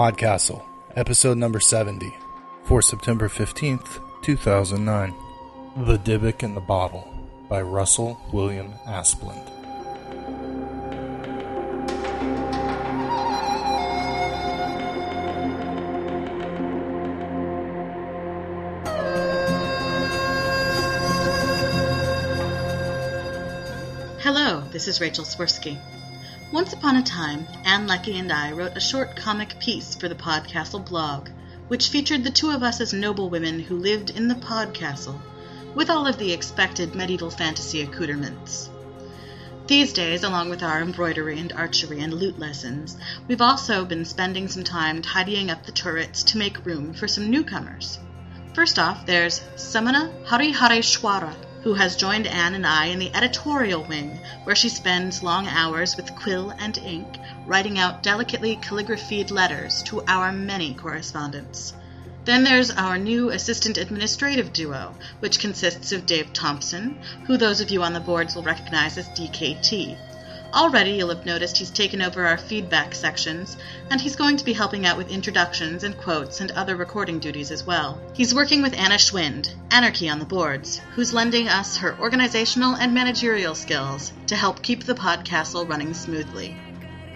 Podcastle, episode number 70, for September 15th, 2009. The Dybbuk in the Bottle by Russell William Asplund. Hello, this is Rachel Swirsky. Once upon a time, Ann Leckie and I wrote a short comic piece for the Podcastle blog, which featured the two of us as noble women who lived in the Podcastle, with all of the expected medieval fantasy accoutrements. These days, along with our embroidery and archery and lute lessons, we've also been spending some time tidying up the turrets to make room for some newcomers. First off, there's Samana Harihareshwara, who has joined Ann and I in the editorial wing, where she spends long hours with quill and ink, writing out delicately calligraphied letters to our many correspondents. Then there's our new assistant administrative duo, which consists of Dave Thompson, who those of you on the boards will recognize as DKT. Already you'll have noticed he's taken over our feedback sections, and he's going to be helping out with introductions and quotes and other recording duties as well. He's working with Anna Schwind, Anarchy on the boards, who's lending us her organizational and managerial skills to help keep the podcastle running smoothly.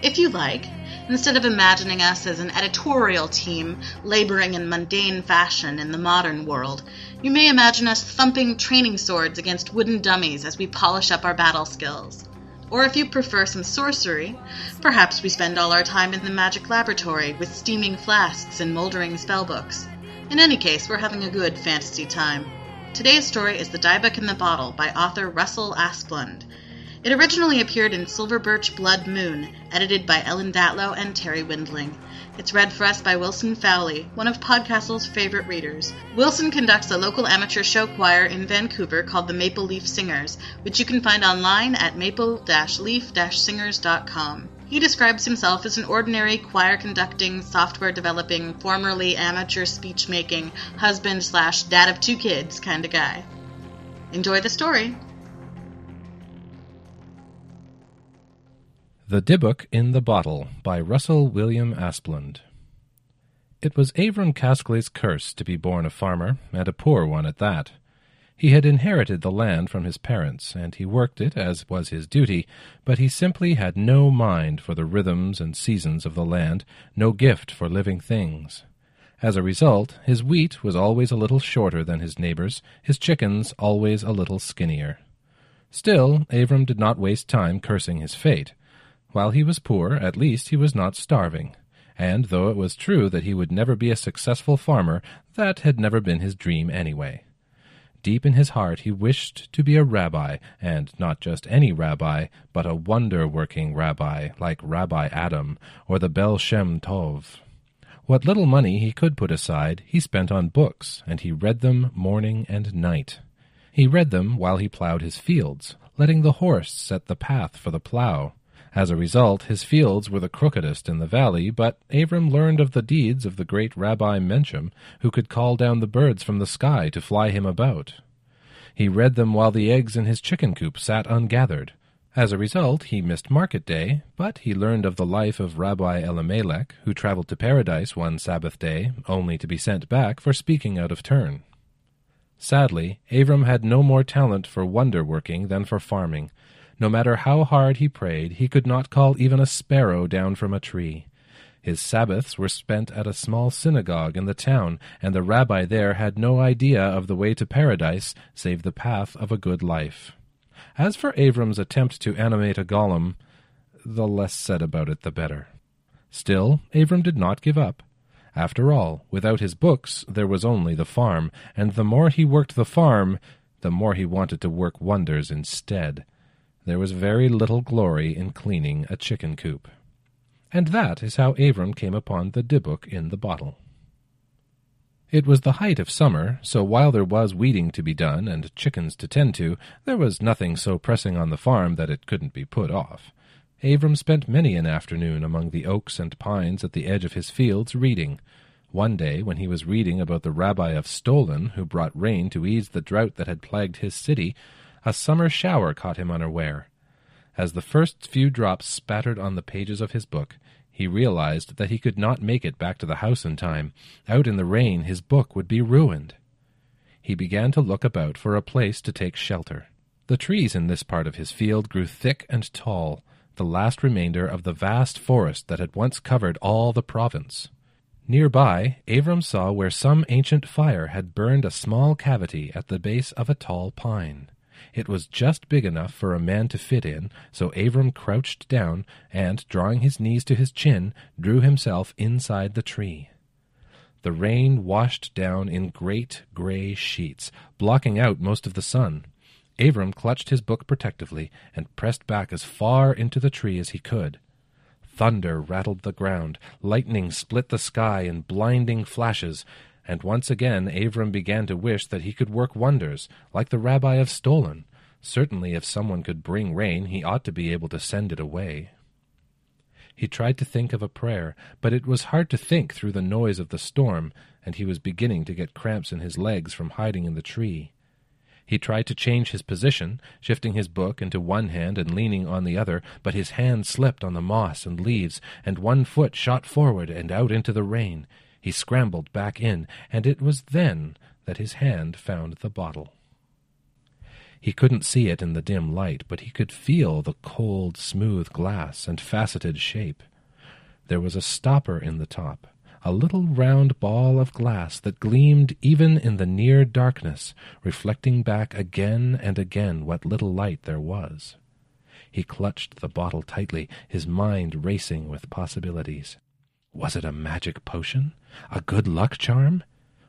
If you like, instead of imagining us as an editorial team laboring in mundane fashion in the modern world, you may imagine us thumping training swords against wooden dummies as we polish up our battle skills. Or if you prefer some sorcery, perhaps we spend all our time in the magic laboratory with steaming flasks and moldering spellbooks. In any case, we're having a good fantasy time. Today's story is The Dybbuk in the Bottle by author Russell Asplund. It originally appeared in Silver Birch Blood Moon, edited by Ellen Datlow and Terri Windling. It's read for us by Wilson Fowlie, one of Podcastle's favorite readers. Wilson conducts a local amateur show choir in Vancouver called the Maple Leaf Singers, which you can find online at maple-leaf-singers.com. He describes himself as an ordinary choir conducting, software developing, formerly amateur speech making, husband slash dad of two kids kind of guy. Enjoy the story. The Dybbuk in the Bottle by Russell William Asplund. It was Avram Caskley's curse to be born a farmer, and a poor one at that. He had inherited the land from his parents, and he worked it as was his duty, but he simply had no mind for the rhythms and seasons of the land, no gift for living things. As a result, his wheat was always a little shorter than his neighbors, his chickens always a little skinnier. Still, Avram did not waste time cursing his fate. While he was poor, at least he was not starving. And though it was true that he would never be a successful farmer, that had never been his dream anyway. Deep in his heart he wished to be a rabbi, and not just any rabbi, but a wonder-working rabbi, like Rabbi Adam, or the Baal Shem Tov. What little money he could put aside he spent on books, and he read them morning and night. He read them while he plowed his fields, letting the horse set the path for the plow. As a result, his fields were the crookedest in the valley, but Avram learned of the deeds of the great Rabbi Menchem, who could call down the birds from the sky to fly him about. He read them while the eggs in his chicken coop sat ungathered. As a result, he missed market day, but he learned of the life of Rabbi Elimelech, who traveled to paradise one Sabbath day, only to be sent back for speaking out of turn. Sadly, Avram had no more talent for wonder working than for farming. No matter how hard he prayed, he could not call even a sparrow down from a tree. His Sabbaths were spent at a small synagogue in the town, and the rabbi there had no idea of the way to paradise save the path of a good life. As for Avram's attempt to animate a golem, the less said about it the better. Still, Avram did not give up. After all, without his books, there was only the farm, and the more he worked the farm, the more he wanted to work wonders instead. There was very little glory in cleaning a chicken coop. And that is how Avram came upon the Dybbuk in the bottle. It was the height of summer, so while there was weeding to be done and chickens to tend to, there was nothing so pressing on the farm that it couldn't be put off. Avram spent many an afternoon among the oaks and pines at the edge of his fields reading. One day, when he was reading about the rabbi of Stolin, who brought rain to ease the drought that had plagued his city, a summer shower caught him unaware. As the first few drops spattered on the pages of his book, He realized that he could not make it back to the house in time. Out in the rain, his book would be ruined. He began to look about for a place to take shelter. The trees in this part of his field grew thick and tall, the last remainder of the vast forest that had once covered all the province. Near by, Avram saw where some ancient fire had burned a small cavity at the base of a tall pine. It was just big enough for a man to fit in, so Avram crouched down and, drawing his knees to his chin, drew himself inside the tree. The rain washed down in great gray sheets, blocking out most of the sun. Avram clutched his book protectively and pressed back as far into the tree as he could. Thunder rattled the ground, lightning split the sky in blinding flashes, and once again Avram began to wish that he could work wonders, like the rabbi of Stolin. Certainly, if someone could bring rain, he ought to be able to send it away. He tried to think of a prayer, but it was hard to think through the noise of the storm, and he was beginning to get cramps in his legs from hiding in the tree. He tried to change his position, shifting his book into one hand and leaning on the other, but his hand slipped on the moss and leaves, and one foot shot forward and out into the rain. He scrambled back in, and it was then that his hand found the bottle. He couldn't see it in the dim light, but he could feel the cold, smooth glass and faceted shape. There was a stopper in the top, a little round ball of glass that gleamed even in the near darkness, reflecting back again and again what little light there was. He clutched the bottle tightly, his mind racing with possibilities. Was it a magic potion? A good luck charm?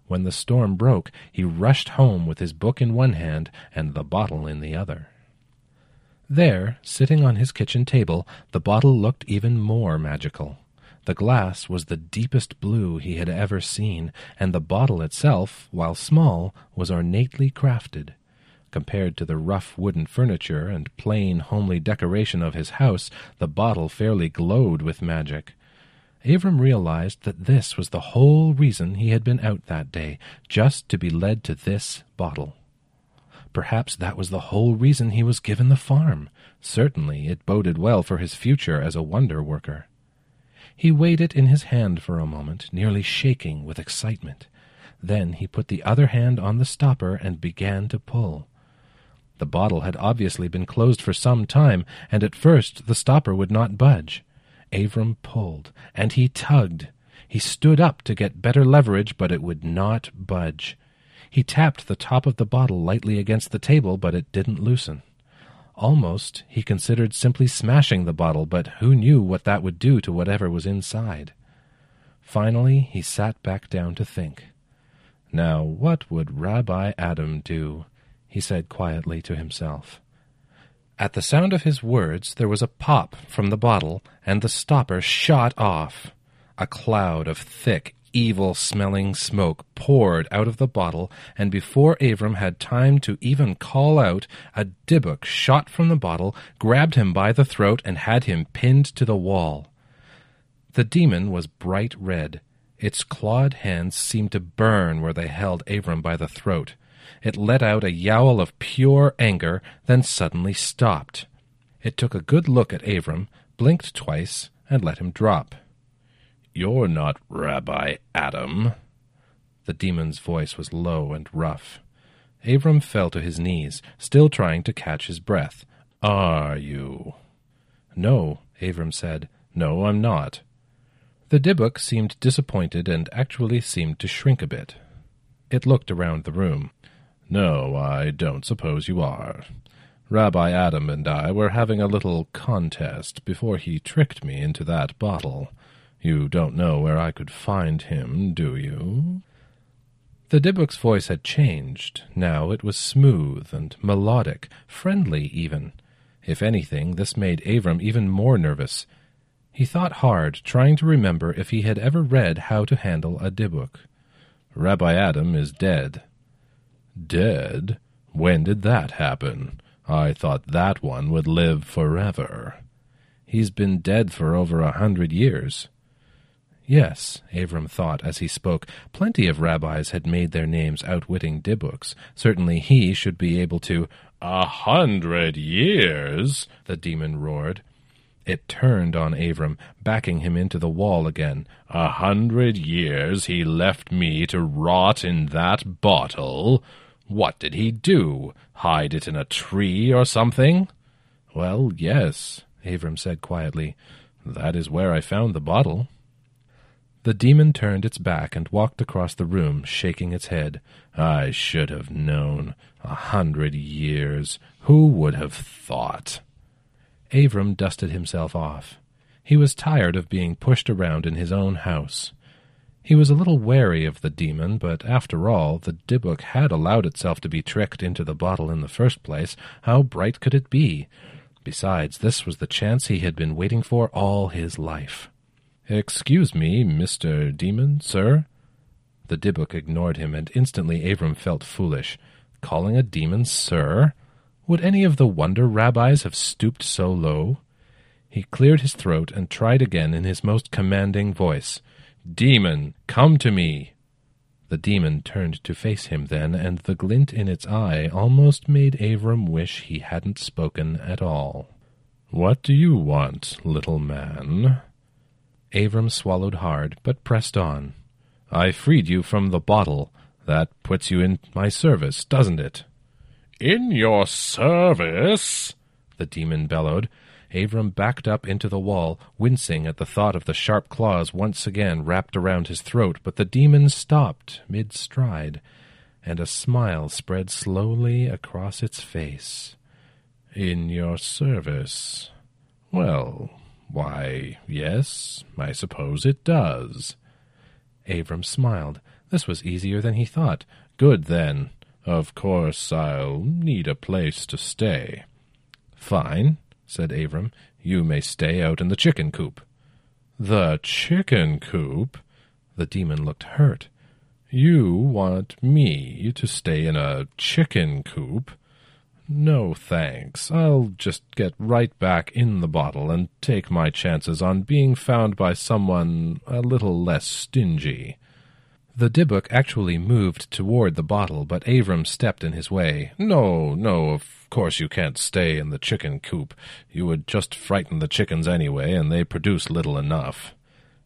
When the storm broke, he rushed home with his book in one hand and the bottle in the other. There, sitting on his kitchen table, the bottle looked even more magical. The glass was the deepest blue he had ever seen, and the bottle itself, while small, was ornately crafted. Compared to the rough wooden furniture and plain, homely decoration of his house, the bottle fairly glowed with magic. Avram realized that this was the whole reason he had been out that day, just to be led to this bottle. Perhaps that was the whole reason he was given the farm. Certainly it boded well for his future as a wonder worker. He weighed it in his hand for a moment, nearly shaking with excitement. Then he put the other hand on the stopper and began to pull. The bottle had obviously been closed for some time, and at first the stopper would not budge. Avram pulled, and he tugged. He stood up to get better leverage, but it would not budge. He tapped the top of the bottle lightly against the table, but it didn't loosen. Almost he considered simply smashing the bottle, but who knew what that would do to whatever was inside? Finally, he sat back down to think. Now, what would Rabbi Adam do? he said quietly to himself. At the sound of his words, there was a pop from the bottle, and the stopper shot off. A cloud of thick, evil smelling smoke poured out of the bottle, and before Avram had time to even call out, a dybbuk shot from the bottle, grabbed him by the throat, and had him pinned to the wall. The demon was bright red. Its clawed hands seemed to burn where they held Avram by the throat. It let out a yowl of pure anger, then suddenly stopped. It took a good look at Avram, blinked twice, and let him drop. You're not Rabbi Adam. The demon's voice was low and rough. Avram fell to his knees, still trying to catch his breath. Are you? No, Avram said. No, I'm not. The dybbuk seemed disappointed and actually seemed to shrink a bit. It looked around the room. No, I don't suppose you are. Rabbi Adam and I were having a little contest before he tricked me into that bottle. You don't know where I could find him, do you? The dybbuk's voice had changed. Now it was smooth and melodic, friendly even. If anything, this made Avram even more nervous. He thought hard, trying to remember if he had ever read how to handle a Dybbuk. Rabbi Adam is dead, Dead? When did that happen? I thought that one would live forever. He's been dead for over a hundred years. Yes, Avram thought as he spoke, plenty of rabbis had made their names outwitting dybbuks. Certainly he should be able to. A hundred years! the demon roared. It turned on Avram, backing him into the wall again. A hundred years he left me to rot in that bottle. What did he do? Hide it in a tree or something? Well, yes, Avram said quietly. That is where I found the bottle. The demon turned its back and walked across the room, shaking its head. I should have known. A hundred years. Who would have thought? Avram dusted himself off. He was tired of being pushed around in his own house. He was a little wary of the demon, but after all, the Dybbuk had allowed itself to be tricked into the bottle in the first place. How bright could it be? Besides, this was the chance he had been waiting for all his life. Excuse me, Mr. Demon, sir? The Dybbuk ignored him, and instantly Avram felt foolish. Calling a demon sir? Would any of the wonder rabbis have stooped so low? He cleared his throat and tried again in his most commanding voice. Demon, come to me! The demon turned to face him then, and the glint in its eye almost made Avram wish he hadn't spoken at all. What do you want, little man? Avram swallowed hard, but pressed on. I freed you from the bottle. That puts you in my service, doesn't it? In your service? the demon bellowed. Avram backed up into the wall, wincing at the thought of the sharp claws once again wrapped around his throat, but the demon stopped mid-stride, and a smile spread slowly across its face. In your service? Well, why, yes, I suppose it does. Avram smiled. This was easier than he thought. Good, then. Of course, I'll need a place to stay. Fine, said Avram. You may stay out in the chicken coop. The chicken coop? The demon looked hurt. You want me to stay in a chicken coop? No, thanks. I'll just get right back in the bottle and take my chances on being found by someone a little less stingy. The Dybbuk actually moved toward the bottle, but Avram stepped in his way. No, no, of course you can't stay in the chicken coop. You would just frighten the chickens anyway, and they produce little enough.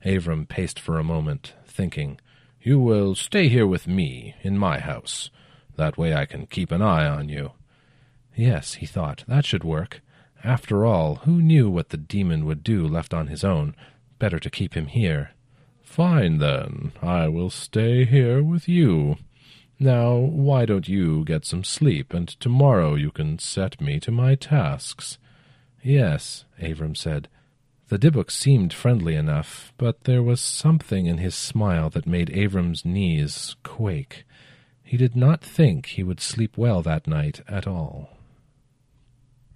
Avram paced for a moment, thinking. You will stay here with me, in my house. That way I can keep an eye on you. Yes, he thought, that should work. After all, who knew what the demon would do left on his own? Better to keep him here. Fine, then. I will stay here with you. Now, why don't you get some sleep, and tomorrow you can set me to my tasks? Yes, Avram said. The Dybbuk seemed friendly enough, but there was something in his smile that made Avram's knees quake. He did not think he would sleep well that night at all.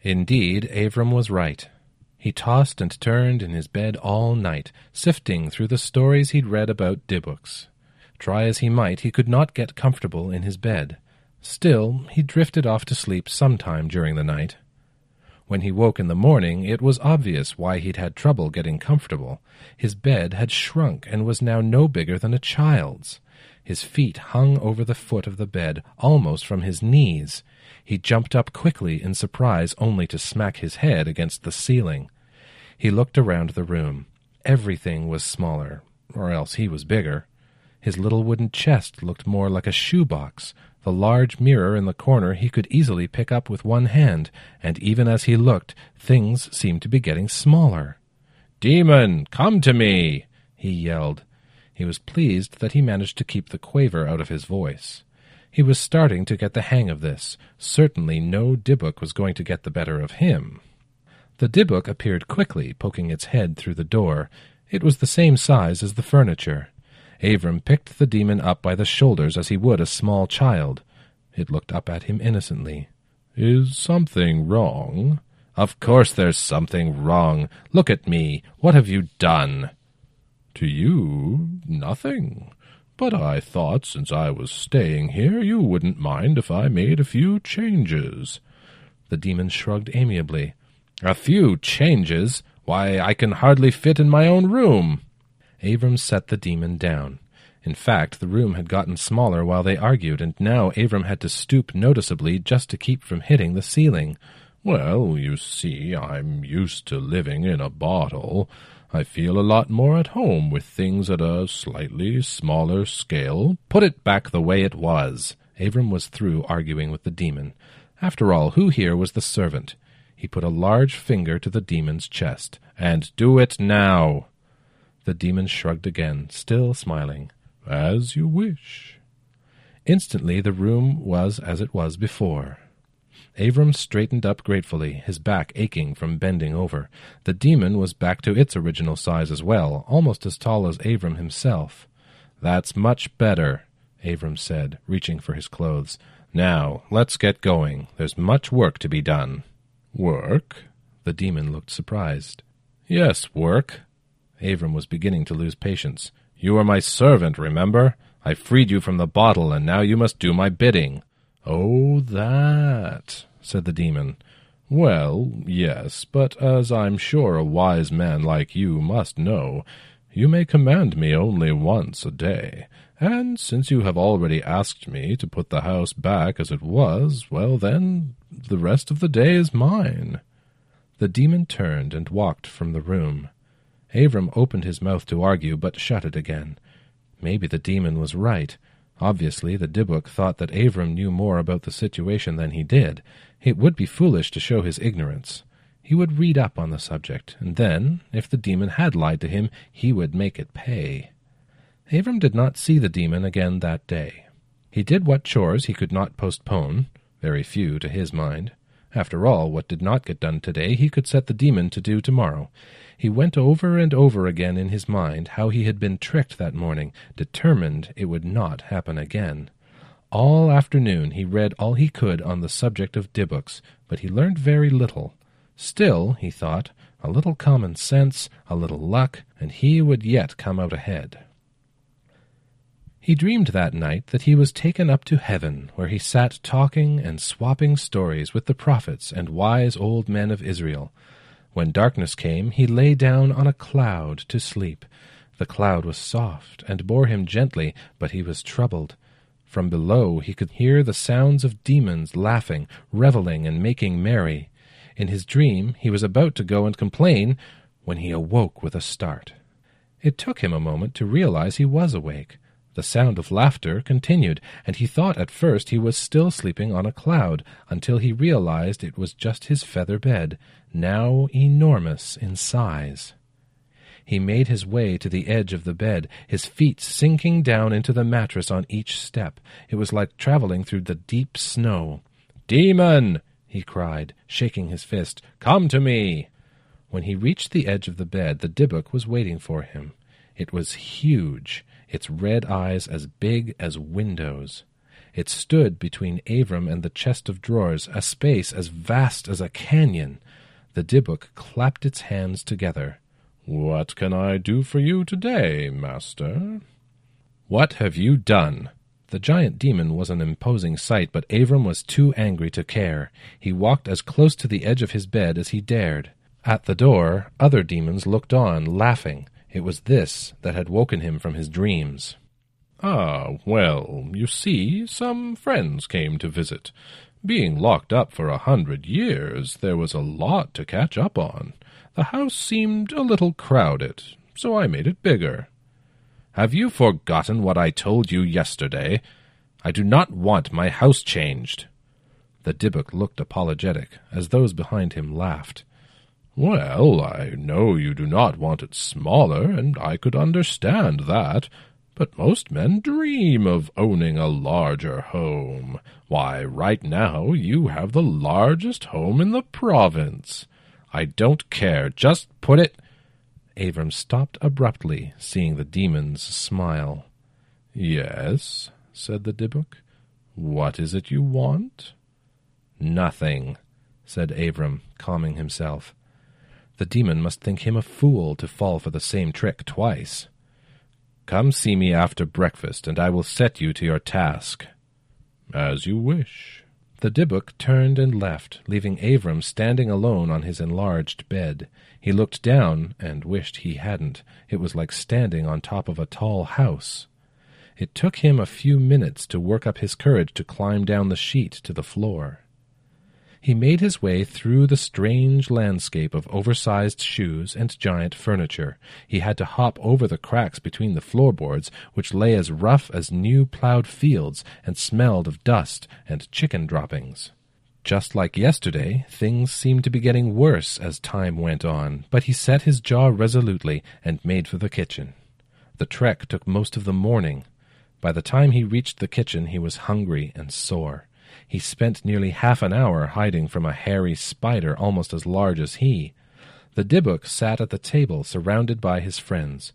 Indeed, Avram was right. He tossed and turned in his bed all night, sifting through the stories he'd read about Dybbuks. Try as he might, he could not get comfortable in his bed. Still, he drifted off to sleep sometime during the night. When he woke in the morning, it was obvious why he'd had trouble getting comfortable. His bed had shrunk and was now no bigger than a child's. His feet hung over the foot of the bed, almost from his knees. He jumped up quickly in surprise, only to smack his head against the ceiling. He looked around the room. Everything was smaller, or else he was bigger. His little wooden chest looked more like a shoebox. The large mirror in the corner he could easily pick up with one hand, and even as he looked, things seemed to be getting smaller. Demon, come to me! he yelled. He was pleased that he managed to keep the quaver out of his voice. He was starting to get the hang of this. Certainly no Dybbuk was going to get the better of him. The Dybbuk appeared quickly, poking its head through the door. It was the same size as the furniture. Avram picked the demon up by the shoulders as he would a small child. It looked up at him innocently. Is something wrong? Of course there's something wrong. Look at me. What have you done? To you, nothing. But I thought since I was staying here you wouldn't mind if I made a few changes. The demon shrugged amiably. A few changes? Why, I can hardly fit in my own room. Avram set the demon down. In fact, the room had gotten smaller while they argued, and now Avram had to stoop noticeably just to keep from hitting the ceiling. Well, you see, I'm used to living in a bottle. I feel a lot more at home with things at a slightly smaller scale. Put it back the way it was. Avram was through arguing with the demon. After all, who here was the servant? He put a large finger to the demon's chest. And do it now. The demon shrugged again, still smiling. As you wish. Instantly the room was as it was before. Avram straightened up gratefully, his back aching from bending over. The demon was back to its original size as well, almost as tall as Avram himself. That's much better, Avram said, reaching for his clothes. Now, let's get going. There's much work to be done. Work? The demon looked surprised. Yes, work. Avram was beginning to lose patience. You are my servant, remember? I freed you from the bottle, and now you must do my bidding. Oh, that, said the demon. Well, yes, but as I'm sure a wise man like you must know, you may command me only once a day, and since you have already asked me to put the house back as it was, well then, the rest of the day is mine. The demon turned and walked from the room. Avram opened his mouth to argue, but shut it again. Maybe the demon was right. Obviously, the Dybbuk thought that Avram knew more about the situation than he did. It would be foolish to show his ignorance. He would read up on the subject, and then, if the demon had lied to him, he would make it pay. Avram did not see the demon again that day. He did what chores he could not postpone, very few to his mind. After all, what did not get done today he could set the demon to do tomorrow. He went over and over again in his mind how he had been tricked that morning, determined it would not happen again. All afternoon he read all he could on the subject of Dybbuks, but he learned very little. Still, he thought, a little common sense, a little luck, and he would yet come out ahead. He dreamed that night that he was taken up to heaven, where he sat talking and swapping stories with the prophets and wise old men of Israel. When darkness came, he lay down on a cloud to sleep. The cloud was soft and bore him gently, but he was troubled. From below he could hear the sounds of demons laughing, reveling, and making merry. In his dream he was about to go and complain when he awoke with a start. It took him a moment to realize he was awake. The sound of laughter continued, and he thought at first he was still sleeping on a cloud, until he realized it was just his feather bed, now enormous in size. He made his way to the edge of the bed, his feet sinking down into the mattress on each step. It was like traveling through the deep snow. Demon! he cried, shaking his fist. Come to me! When he reached the edge of the bed, the Dybbuk was waiting for him. It was huge its red eyes as big as windows. It stood between Avram and the chest of drawers, a space as vast as a canyon. The Dybbuk clapped its hands together. What can I do for you today, master? What have you done? The giant demon was an imposing sight, but Avram was too angry to care. He walked as close to the edge of his bed as he dared. At the door, other demons looked on, laughing. It was this that had woken him from his dreams. Ah, well, you see, some friends came to visit. Being locked up for a hundred years, there was a lot to catch up on. The house seemed a little crowded, so I made it bigger. Have you forgotten what I told you yesterday? I do not want my house changed. The Dybbuk looked apologetic, as those behind him laughed. Well, I know you do not want it smaller, and I could understand that, but most men dream of owning a larger home. Why, right now you have the largest home in the province. I don't care, just put it. Avram stopped abruptly, seeing the demon's smile. Yes, said the Dybbuk. What is it you want? Nothing, said Avram, calming himself. The demon must think him a fool to fall for the same trick twice. Come see me after breakfast, and I will set you to your task. As you wish. The Dybbuk turned and left, leaving Avram standing alone on his enlarged bed. He looked down and wished he hadn't. It was like standing on top of a tall house. It took him a few minutes to work up his courage to climb down the sheet to the floor. He made his way through the strange landscape of oversized shoes and giant furniture. He had to hop over the cracks between the floorboards, which lay as rough as new plowed fields and smelled of dust and chicken droppings. Just like yesterday, things seemed to be getting worse as time went on, but he set his jaw resolutely and made for the kitchen. The trek took most of the morning. By the time he reached the kitchen, he was hungry and sore. He spent nearly half an hour hiding from a hairy spider almost as large as he. The Dybbuk sat at the table, surrounded by his friends.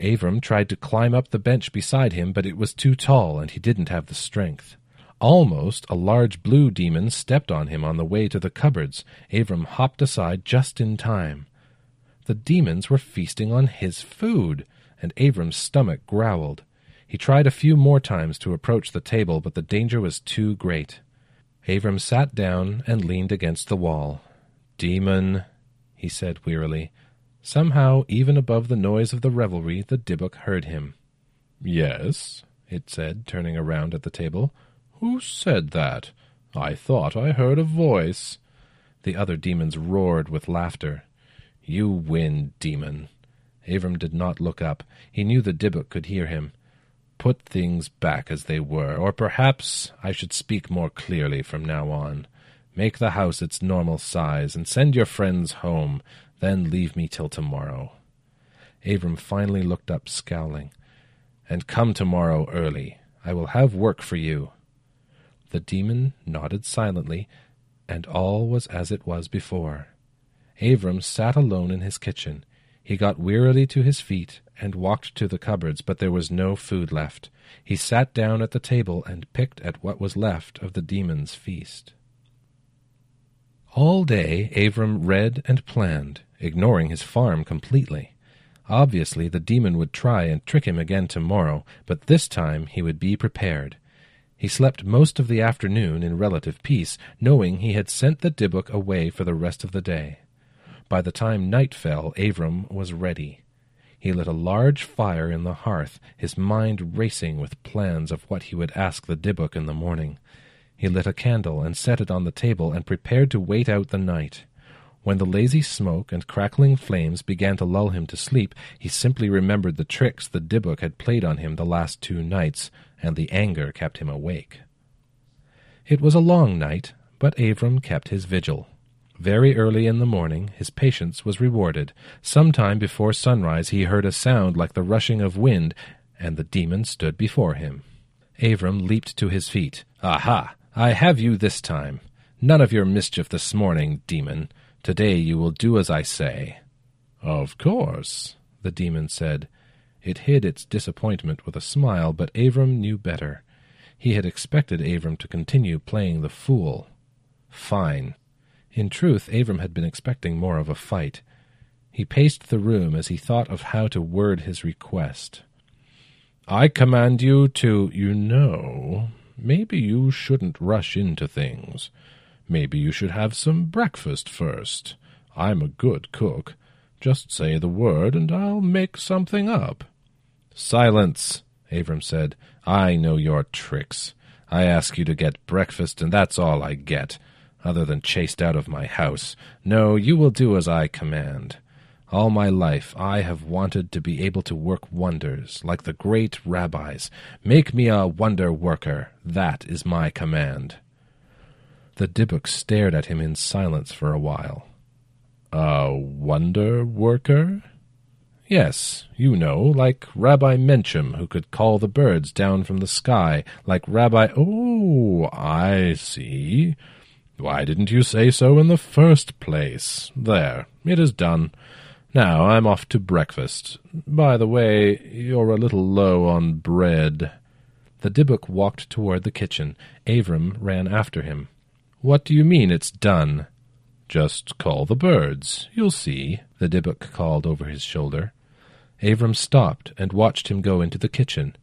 Avram tried to climb up the bench beside him, but it was too tall, and he didn't have the strength. Almost a large blue demon stepped on him on the way to the cupboards. Avram hopped aside just in time. The demons were feasting on his food, and Avram's stomach growled. He tried a few more times to approach the table, but the danger was too great. Avram sat down and leaned against the wall. Demon, he said wearily. Somehow, even above the noise of the revelry, the Dybbuk heard him. Yes, it said, turning around at the table. Who said that? I thought I heard a voice. The other demons roared with laughter. You win, demon. Avram did not look up. He knew the Dybbuk could hear him. Put things back as they were, or perhaps I should speak more clearly from now on. Make the house its normal size, and send your friends home, then leave me till tomorrow. Avram finally looked up, scowling. And come tomorrow early. I will have work for you. The demon nodded silently, and all was as it was before. Avram sat alone in his kitchen. He got wearily to his feet and walked to the cupboards, but there was no food left. He sat down at the table and picked at what was left of the demon's feast. All day Avram read and planned, ignoring his farm completely. Obviously, the demon would try and trick him again tomorrow, but this time he would be prepared. He slept most of the afternoon in relative peace, knowing he had sent the Dybbuk away for the rest of the day. By the time night fell, Avram was ready. He lit a large fire in the hearth, his mind racing with plans of what he would ask the Dybbuk in the morning. He lit a candle and set it on the table and prepared to wait out the night. When the lazy smoke and crackling flames began to lull him to sleep, he simply remembered the tricks the Dybbuk had played on him the last two nights, and the anger kept him awake. It was a long night, but Avram kept his vigil. Very early in the morning his patience was rewarded. Some time before sunrise he heard a sound like the rushing of wind, and the demon stood before him. Avram leaped to his feet. Aha! I have you this time. None of your mischief this morning, demon. Today you will do as I say. Of course, the demon said. It hid its disappointment with a smile, but Avram knew better. He had expected Avram to continue playing the fool. Fine. In truth, Avram had been expecting more of a fight. He paced the room as he thought of how to word his request. I command you to, you know, maybe you shouldn't rush into things. Maybe you should have some breakfast first. I'm a good cook. Just say the word, and I'll make something up. Silence, Avram said. I know your tricks. I ask you to get breakfast, and that's all I get other than chased out of my house. No, you will do as I command. All my life I have wanted to be able to work wonders, like the great rabbis. Make me a wonder worker. That is my command. The Dybbuk stared at him in silence for a while. A wonder worker? Yes, you know, like Rabbi Menchem, who could call the birds down from the sky, like Rabbi. Oh, I see. Why didn't you say so in the first place? There, it is done. Now I'm off to breakfast. By the way, you're a little low on bread. The Dybbuk walked toward the kitchen. Avram ran after him. What do you mean it's done? Just call the birds. You'll see, the Dybbuk called over his shoulder. Avram stopped and watched him go into the kitchen.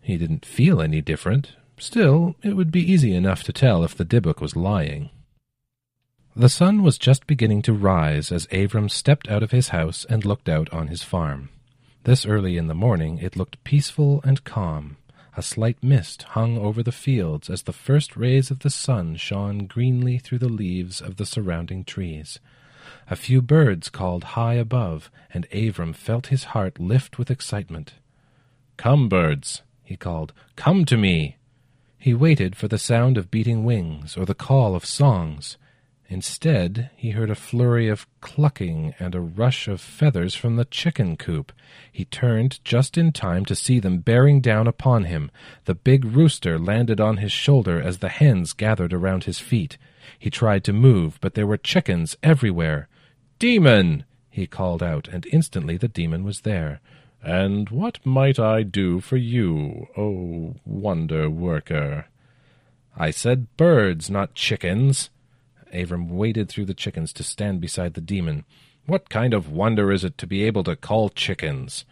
He didn't feel any different, Still, it would be easy enough to tell if the Dybbuk was lying. The sun was just beginning to rise as Avram stepped out of his house and looked out on his farm. This early in the morning it looked peaceful and calm. A slight mist hung over the fields as the first rays of the sun shone greenly through the leaves of the surrounding trees. A few birds called high above, and Avram felt his heart lift with excitement. Come, birds, he called, come to me. He waited for the sound of beating wings or the call of songs. Instead, he heard a flurry of clucking and a rush of feathers from the chicken coop. He turned just in time to see them bearing down upon him. The big rooster landed on his shoulder as the hens gathered around his feet. He tried to move, but there were chickens everywhere. Demon! he called out, and instantly the demon was there. And what might I do for you, O oh, wonder worker? I said birds, not chickens. Avram waded through the chickens to stand beside the demon. What kind of wonder is it to be able to call chickens?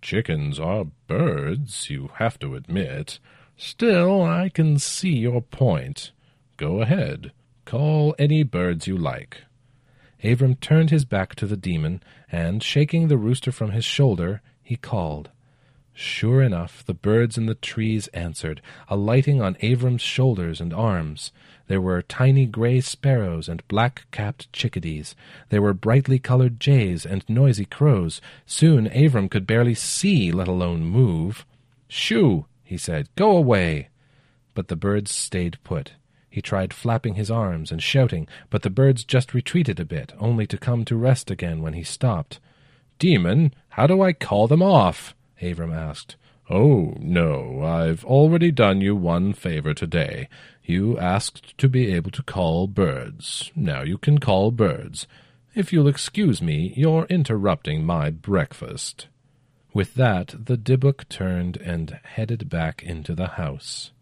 Chickens are birds, you have to admit. Still, I can see your point. Go ahead. Call any birds you like. Avram turned his back to the demon, and, shaking the rooster from his shoulder, he called. Sure enough, the birds in the trees answered, alighting on Avram's shoulders and arms. There were tiny gray sparrows and black-capped chickadees. There were brightly colored jays and noisy crows. Soon Avram could barely see, let alone move. Shoo! he said. Go away! But the birds stayed put. He tried flapping his arms and shouting, but the birds just retreated a bit, only to come to rest again when he stopped. Demon, how do I call them off? Avram asked. Oh, no, I've already done you one favor today. You asked to be able to call birds. Now you can call birds. If you'll excuse me, you're interrupting my breakfast. With that, the Dybbuk turned and headed back into the house.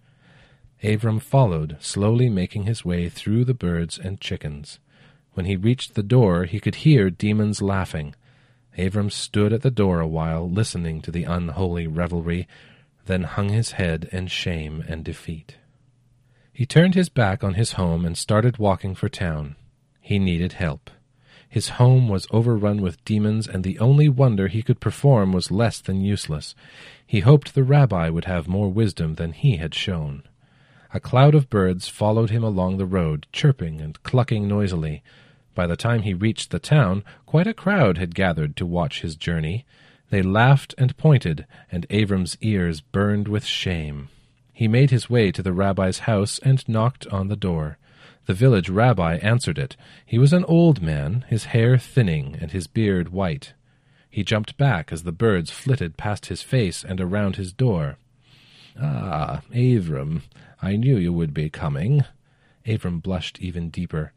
Avram followed, slowly making his way through the birds and chickens. When he reached the door, he could hear demons laughing. Avram stood at the door a while, listening to the unholy revelry, then hung his head in shame and defeat. He turned his back on his home and started walking for town. He needed help. His home was overrun with demons, and the only wonder he could perform was less than useless. He hoped the rabbi would have more wisdom than he had shown. A cloud of birds followed him along the road, chirping and clucking noisily. By the time he reached the town, quite a crowd had gathered to watch his journey. They laughed and pointed, and Avram's ears burned with shame. He made his way to the rabbi's house and knocked on the door. The village rabbi answered it. He was an old man, his hair thinning and his beard white. He jumped back as the birds flitted past his face and around his door. Ah, Avram, I knew you would be coming. Avram blushed even deeper.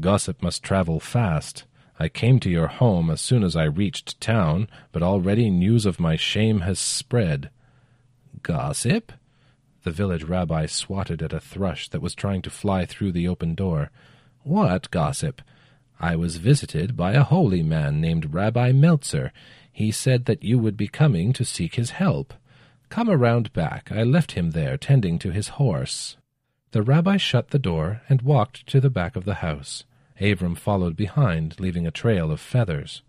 Gossip must travel fast. I came to your home as soon as I reached town, but already news of my shame has spread. Gossip? The village rabbi swatted at a thrush that was trying to fly through the open door. What gossip? I was visited by a holy man named Rabbi Meltzer. He said that you would be coming to seek his help. Come around back. I left him there tending to his horse. The rabbi shut the door and walked to the back of the house. Avram followed behind, leaving a trail of feathers.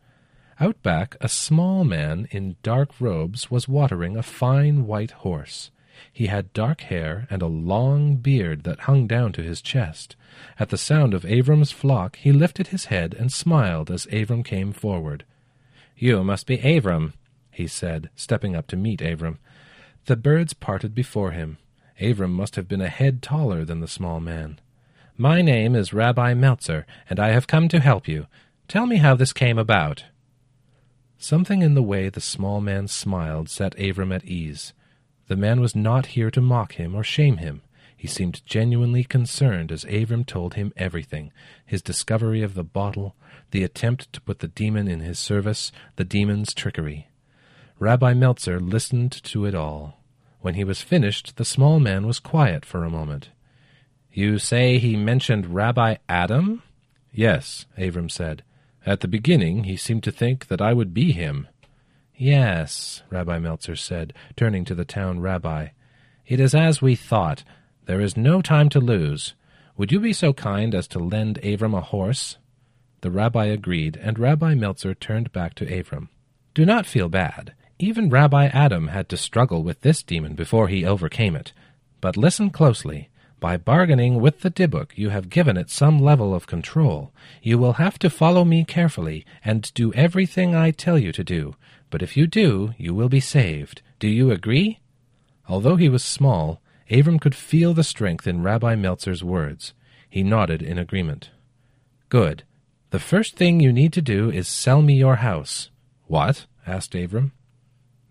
Out back, a small man in dark robes was watering a fine white horse. He had dark hair and a long beard that hung down to his chest. At the sound of Avram's flock, he lifted his head and smiled as Avram came forward. You must be Avram, he said, stepping up to meet Avram. The birds parted before him. Avram must have been a head taller than the small man. My name is Rabbi Meltzer, and I have come to help you. Tell me how this came about. Something in the way the small man smiled set Avram at ease. The man was not here to mock him or shame him. He seemed genuinely concerned as Avram told him everything his discovery of the bottle, the attempt to put the demon in his service, the demon's trickery. Rabbi Meltzer listened to it all. When he was finished, the small man was quiet for a moment. You say he mentioned Rabbi Adam? Yes, Avram said. At the beginning he seemed to think that I would be him. Yes, Rabbi Meltzer said, turning to the town rabbi. It is as we thought. There is no time to lose. Would you be so kind as to lend Avram a horse? The rabbi agreed, and Rabbi Meltzer turned back to Avram. Do not feel bad. Even Rabbi Adam had to struggle with this demon before he overcame it. But listen closely. By bargaining with the Dybbuk, you have given it some level of control. You will have to follow me carefully and do everything I tell you to do. But if you do, you will be saved. Do you agree? Although he was small, Avram could feel the strength in Rabbi Meltzer's words. He nodded in agreement. Good. The first thing you need to do is sell me your house. What? asked Avram.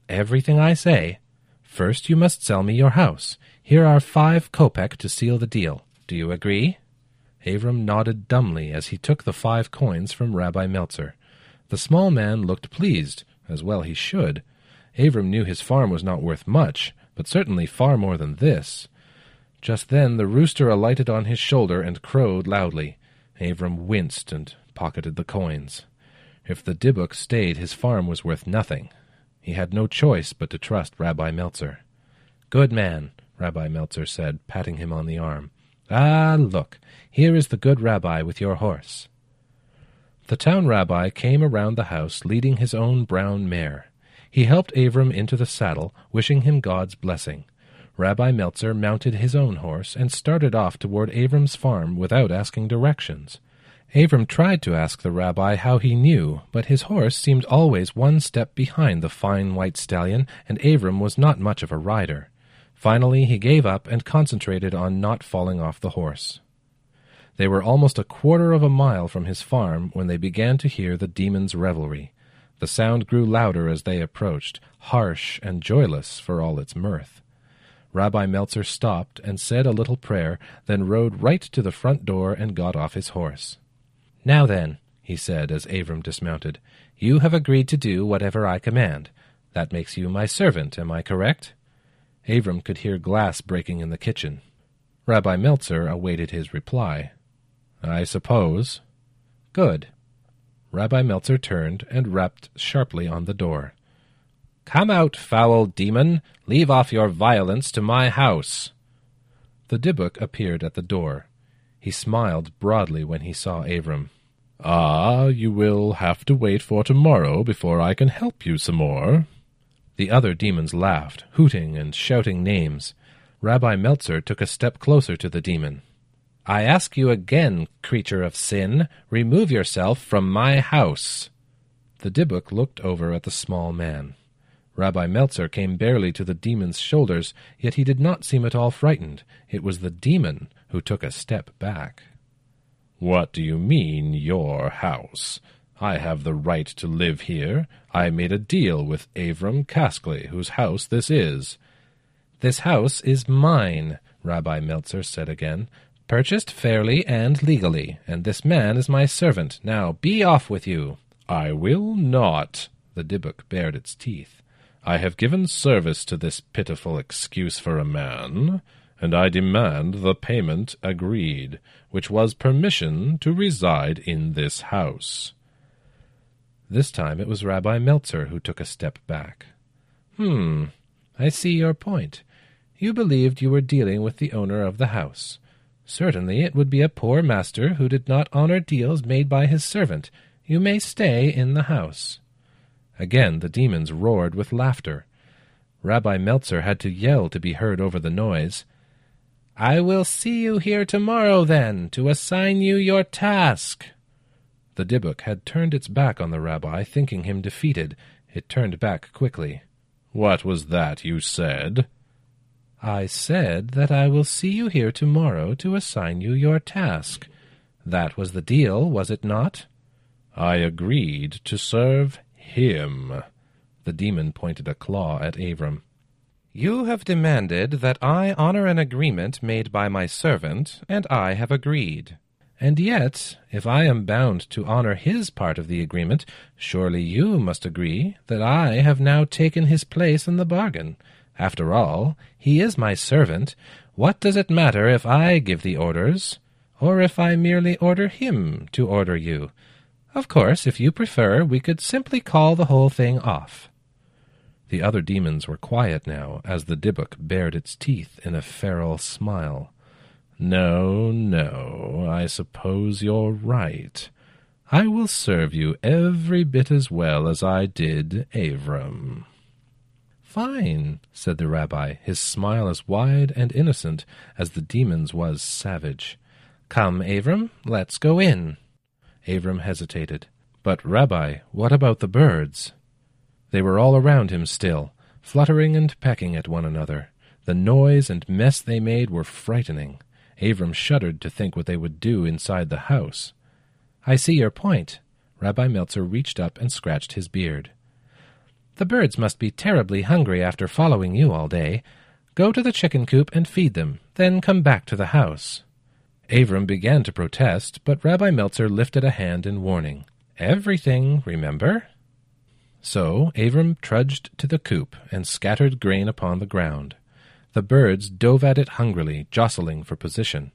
Everything I say. First you must sell me your house. Here are five kopek to seal the deal. Do you agree? Avram nodded dumbly as he took the five coins from Rabbi Meltzer. The small man looked pleased, as well he should. Avram knew his farm was not worth much, but certainly far more than this. Just then the rooster alighted on his shoulder and crowed loudly. Avram winced and pocketed the coins. If the Dybbuk stayed, his farm was worth nothing. He had no choice but to trust Rabbi Meltzer. Good man, Rabbi Meltzer said, patting him on the arm. Ah, look, here is the good rabbi with your horse. The town rabbi came around the house leading his own brown mare. He helped Avram into the saddle, wishing him God's blessing. Rabbi Meltzer mounted his own horse and started off toward Avram's farm without asking directions. Avram tried to ask the rabbi how he knew, but his horse seemed always one step behind the fine white stallion, and Avram was not much of a rider. Finally, he gave up and concentrated on not falling off the horse. They were almost a quarter of a mile from his farm when they began to hear the demon's revelry. The sound grew louder as they approached, harsh and joyless for all its mirth. Rabbi Meltzer stopped and said a little prayer, then rode right to the front door and got off his horse. Now then, he said as Avram dismounted, you have agreed to do whatever I command. That makes you my servant, am I correct? Avram could hear glass breaking in the kitchen. Rabbi Meltzer awaited his reply. I suppose. Good. Rabbi Meltzer turned and rapped sharply on the door. Come out, foul demon! Leave off your violence to my house! The Dybbuk appeared at the door. He smiled broadly when he saw Avram. Ah, you will have to wait for tomorrow before I can help you some more. The other demons laughed, hooting and shouting names. Rabbi Meltzer took a step closer to the demon. I ask you again, creature of sin, remove yourself from my house. The Dybbuk looked over at the small man. Rabbi Meltzer came barely to the demon's shoulders, yet he did not seem at all frightened. It was the demon who took a step back. What do you mean, your house? I have the right to live here. I made a deal with Avram Caskley, whose house this is. This house is mine, Rabbi Meltzer said again, purchased fairly and legally, and this man is my servant. Now be off with you. I will not. The Dybbuk bared its teeth. I have given service to this pitiful excuse for a man and I demand the payment agreed, which was permission to reside in this house. This time it was Rabbi Meltzer who took a step back. Hmm, I see your point. You believed you were dealing with the owner of the house. Certainly it would be a poor master who did not honor deals made by his servant. You may stay in the house. Again the demons roared with laughter. Rabbi Meltzer had to yell to be heard over the noise. I will see you here tomorrow, then, to assign you your task. The Dybbuk had turned its back on the rabbi, thinking him defeated. It turned back quickly. What was that you said? I said that I will see you here tomorrow to assign you your task. That was the deal, was it not? I agreed to serve him. The demon pointed a claw at Avram. You have demanded that I honor an agreement made by my servant, and I have agreed. And yet, if I am bound to honor his part of the agreement, surely you must agree that I have now taken his place in the bargain. After all, he is my servant. What does it matter if I give the orders, or if I merely order him to order you? Of course, if you prefer, we could simply call the whole thing off. The other demons were quiet now, as the Dybbuk bared its teeth in a feral smile. No, no, I suppose you're right. I will serve you every bit as well as I did Avram. Fine, said the rabbi, his smile as wide and innocent as the demon's was savage. Come, Avram, let's go in. Avram hesitated. But, Rabbi, what about the birds? They were all around him still, fluttering and pecking at one another. The noise and mess they made were frightening. Avram shuddered to think what they would do inside the house. I see your point. Rabbi Meltzer reached up and scratched his beard. The birds must be terribly hungry after following you all day. Go to the chicken coop and feed them, then come back to the house. Avram began to protest, but Rabbi Meltzer lifted a hand in warning. Everything, remember? So Avram trudged to the coop and scattered grain upon the ground. The birds dove at it hungrily, jostling for position.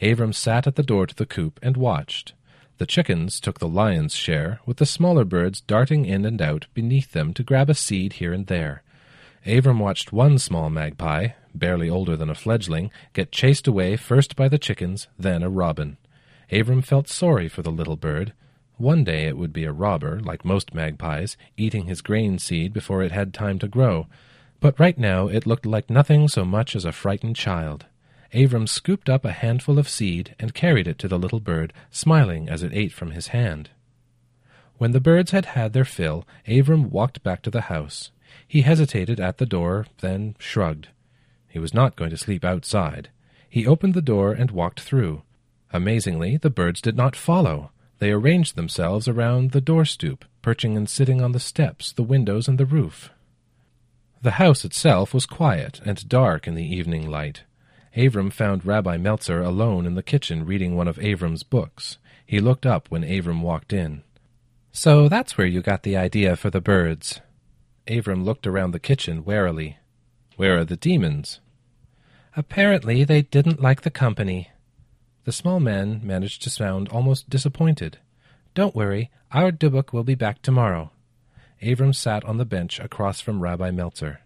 Avram sat at the door to the coop and watched. The chickens took the lion's share, with the smaller birds darting in and out beneath them to grab a seed here and there. Avram watched one small magpie, barely older than a fledgling, get chased away first by the chickens, then a robin. Avram felt sorry for the little bird. One day it would be a robber, like most magpies, eating his grain seed before it had time to grow. But right now it looked like nothing so much as a frightened child. Avram scooped up a handful of seed and carried it to the little bird, smiling as it ate from his hand. When the birds had had their fill, Avram walked back to the house. He hesitated at the door, then shrugged. He was not going to sleep outside. He opened the door and walked through. Amazingly, the birds did not follow. They arranged themselves around the door stoop, perching and sitting on the steps, the windows, and the roof. The house itself was quiet and dark in the evening light. Avram found Rabbi Meltzer alone in the kitchen reading one of Avram's books. He looked up when Avram walked in. So that's where you got the idea for the birds. Avram looked around the kitchen warily. Where are the demons? Apparently they didn't like the company. The small man managed to sound almost disappointed. Don't worry, our Dybbuk will be back tomorrow. Avram sat on the bench across from Rabbi Meltzer.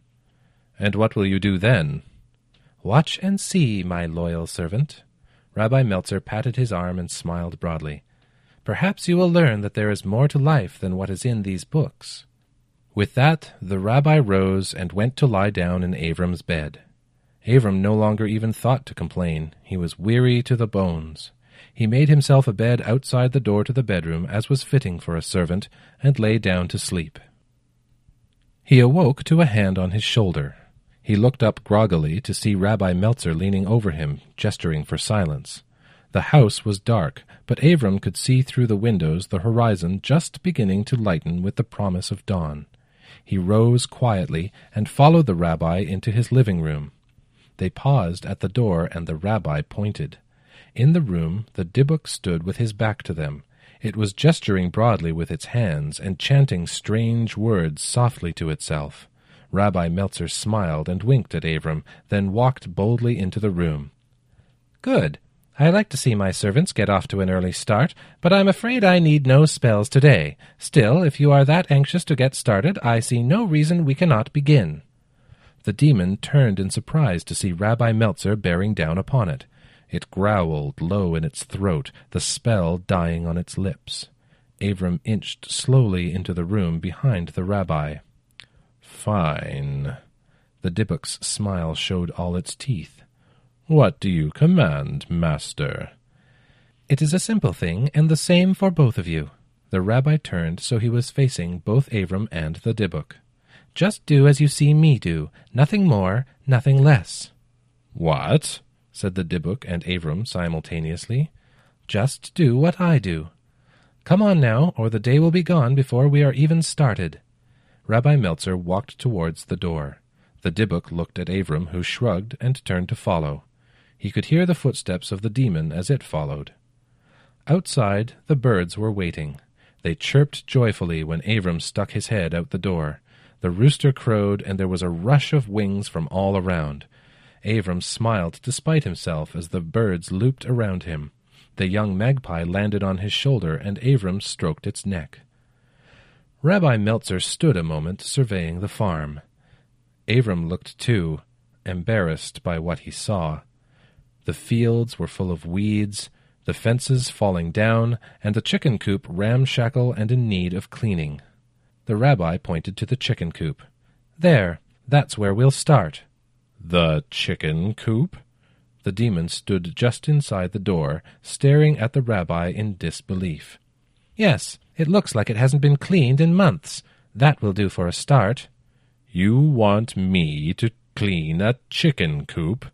And what will you do then? Watch and see, my loyal servant. Rabbi Meltzer patted his arm and smiled broadly. Perhaps you will learn that there is more to life than what is in these books. With that, the rabbi rose and went to lie down in Avram's bed. Avram no longer even thought to complain. He was weary to the bones. He made himself a bed outside the door to the bedroom, as was fitting for a servant, and lay down to sleep. He awoke to a hand on his shoulder. He looked up groggily to see Rabbi Meltzer leaning over him, gesturing for silence. The house was dark, but Avram could see through the windows the horizon just beginning to lighten with the promise of dawn. He rose quietly and followed the rabbi into his living room. They paused at the door, and the rabbi pointed. In the room the Dybbuk stood with his back to them. It was gesturing broadly with its hands and chanting strange words softly to itself. Rabbi Meltzer smiled and winked at Avram, then walked boldly into the room. Good. I like to see my servants get off to an early start, but I'm afraid I need no spells today. Still, if you are that anxious to get started, I see no reason we cannot begin. The demon turned in surprise to see Rabbi Meltzer bearing down upon it. It growled low in its throat, the spell dying on its lips. Avram inched slowly into the room behind the rabbi. Fine. The Dybbuk's smile showed all its teeth. What do you command, master? It is a simple thing, and the same for both of you. The rabbi turned so he was facing both Avram and the Dybbuk. Just do as you see me do, nothing more, nothing less. What? Said the Dybbuk and Avram simultaneously. Just do what I do. Come on now, or the day will be gone before we are even started. Rabbi Meltzer walked towards the door. The Dybbuk looked at Avram, who shrugged and turned to follow. He could hear the footsteps of the demon as it followed. Outside, the birds were waiting. They chirped joyfully when Avram stuck his head out the door. The rooster crowed, and there was a rush of wings from all around. Avram smiled despite himself as the birds looped around him. The young magpie landed on his shoulder, and Avram stroked its neck. Rabbi Meltzer stood a moment surveying the farm. Avram looked too, embarrassed by what he saw. The fields were full of weeds, the fences falling down, and the chicken coop ramshackle and in need of cleaning. The rabbi pointed to the chicken coop. There, That's where we'll start. The chicken coop? The demon stood just inside the door, staring at the rabbi in disbelief. Yes, it looks like it hasn't been cleaned in months. That will do for a start. You want me to clean a chicken coop?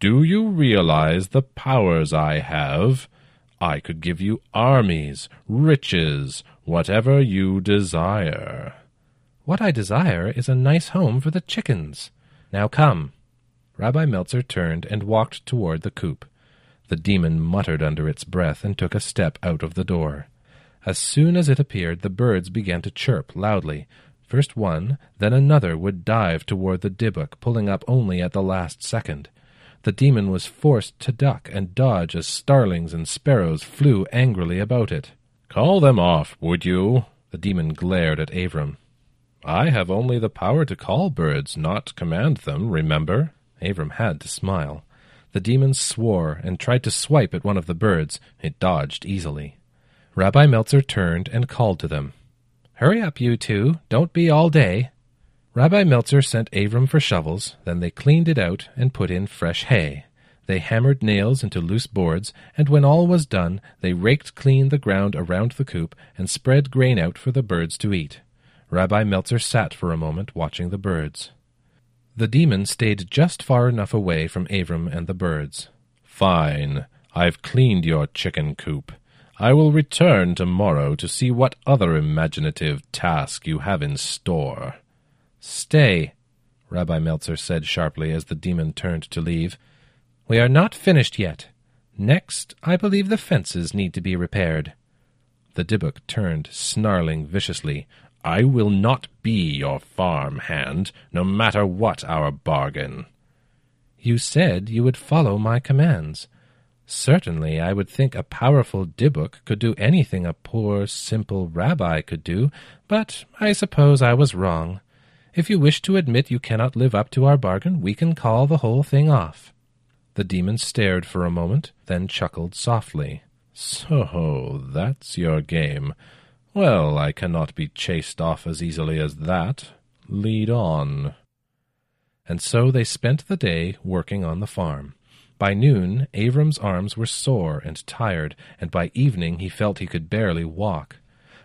Do you realize the powers I have? I could give you armies, riches, whatever you desire. What I desire is a nice home for the chickens. Now come. Rabbi Meltzer turned and walked toward the coop. The demon muttered under its breath and took a step out of the door. As soon as it appeared, the birds began to chirp loudly. First one, then another would dive toward the Dybbuk, pulling up only at the last second. The demon was forced to duck and dodge as starlings and sparrows flew angrily about it. Call them off, would you? The demon glared at Avram. I have only the power to call birds, not command them, remember? Avram had to smile. The demon swore and tried to swipe at one of the birds. It dodged easily. Rabbi Meltzer turned and called to them. Hurry up, you two. Don't be all day. Rabbi Meltzer sent Avram for shovels, then they cleaned it out and put in fresh hay. They hammered nails into loose boards, and when all was done, they raked clean the ground around the coop and spread grain out for the birds to eat. Rabbi Meltzer sat for a moment watching the birds. The demon stayed just far enough away from Avram and the birds. Fine. I've cleaned your chicken coop. I will return tomorrow to see what other imaginative task you have in store. Stay, Rabbi Meltzer said sharply as the demon turned to leave. We are not finished yet. Next, I believe the fences need to be repaired. The Dybbuk turned, snarling viciously. I will not be your farm hand, no matter what our bargain. You said you would follow my commands. Certainly, I would think a powerful Dybbuk could do anything a poor, simple rabbi could do, but I suppose I was wrong. If you wish to admit you cannot live up to our bargain, we can call the whole thing off. The demon stared for a moment, then chuckled softly. So that's your game. Well, I cannot be chased off as easily as that. Lead on. And so they spent the day working on the farm. By noon, Avram's arms were sore and tired, and by evening he felt he could barely walk.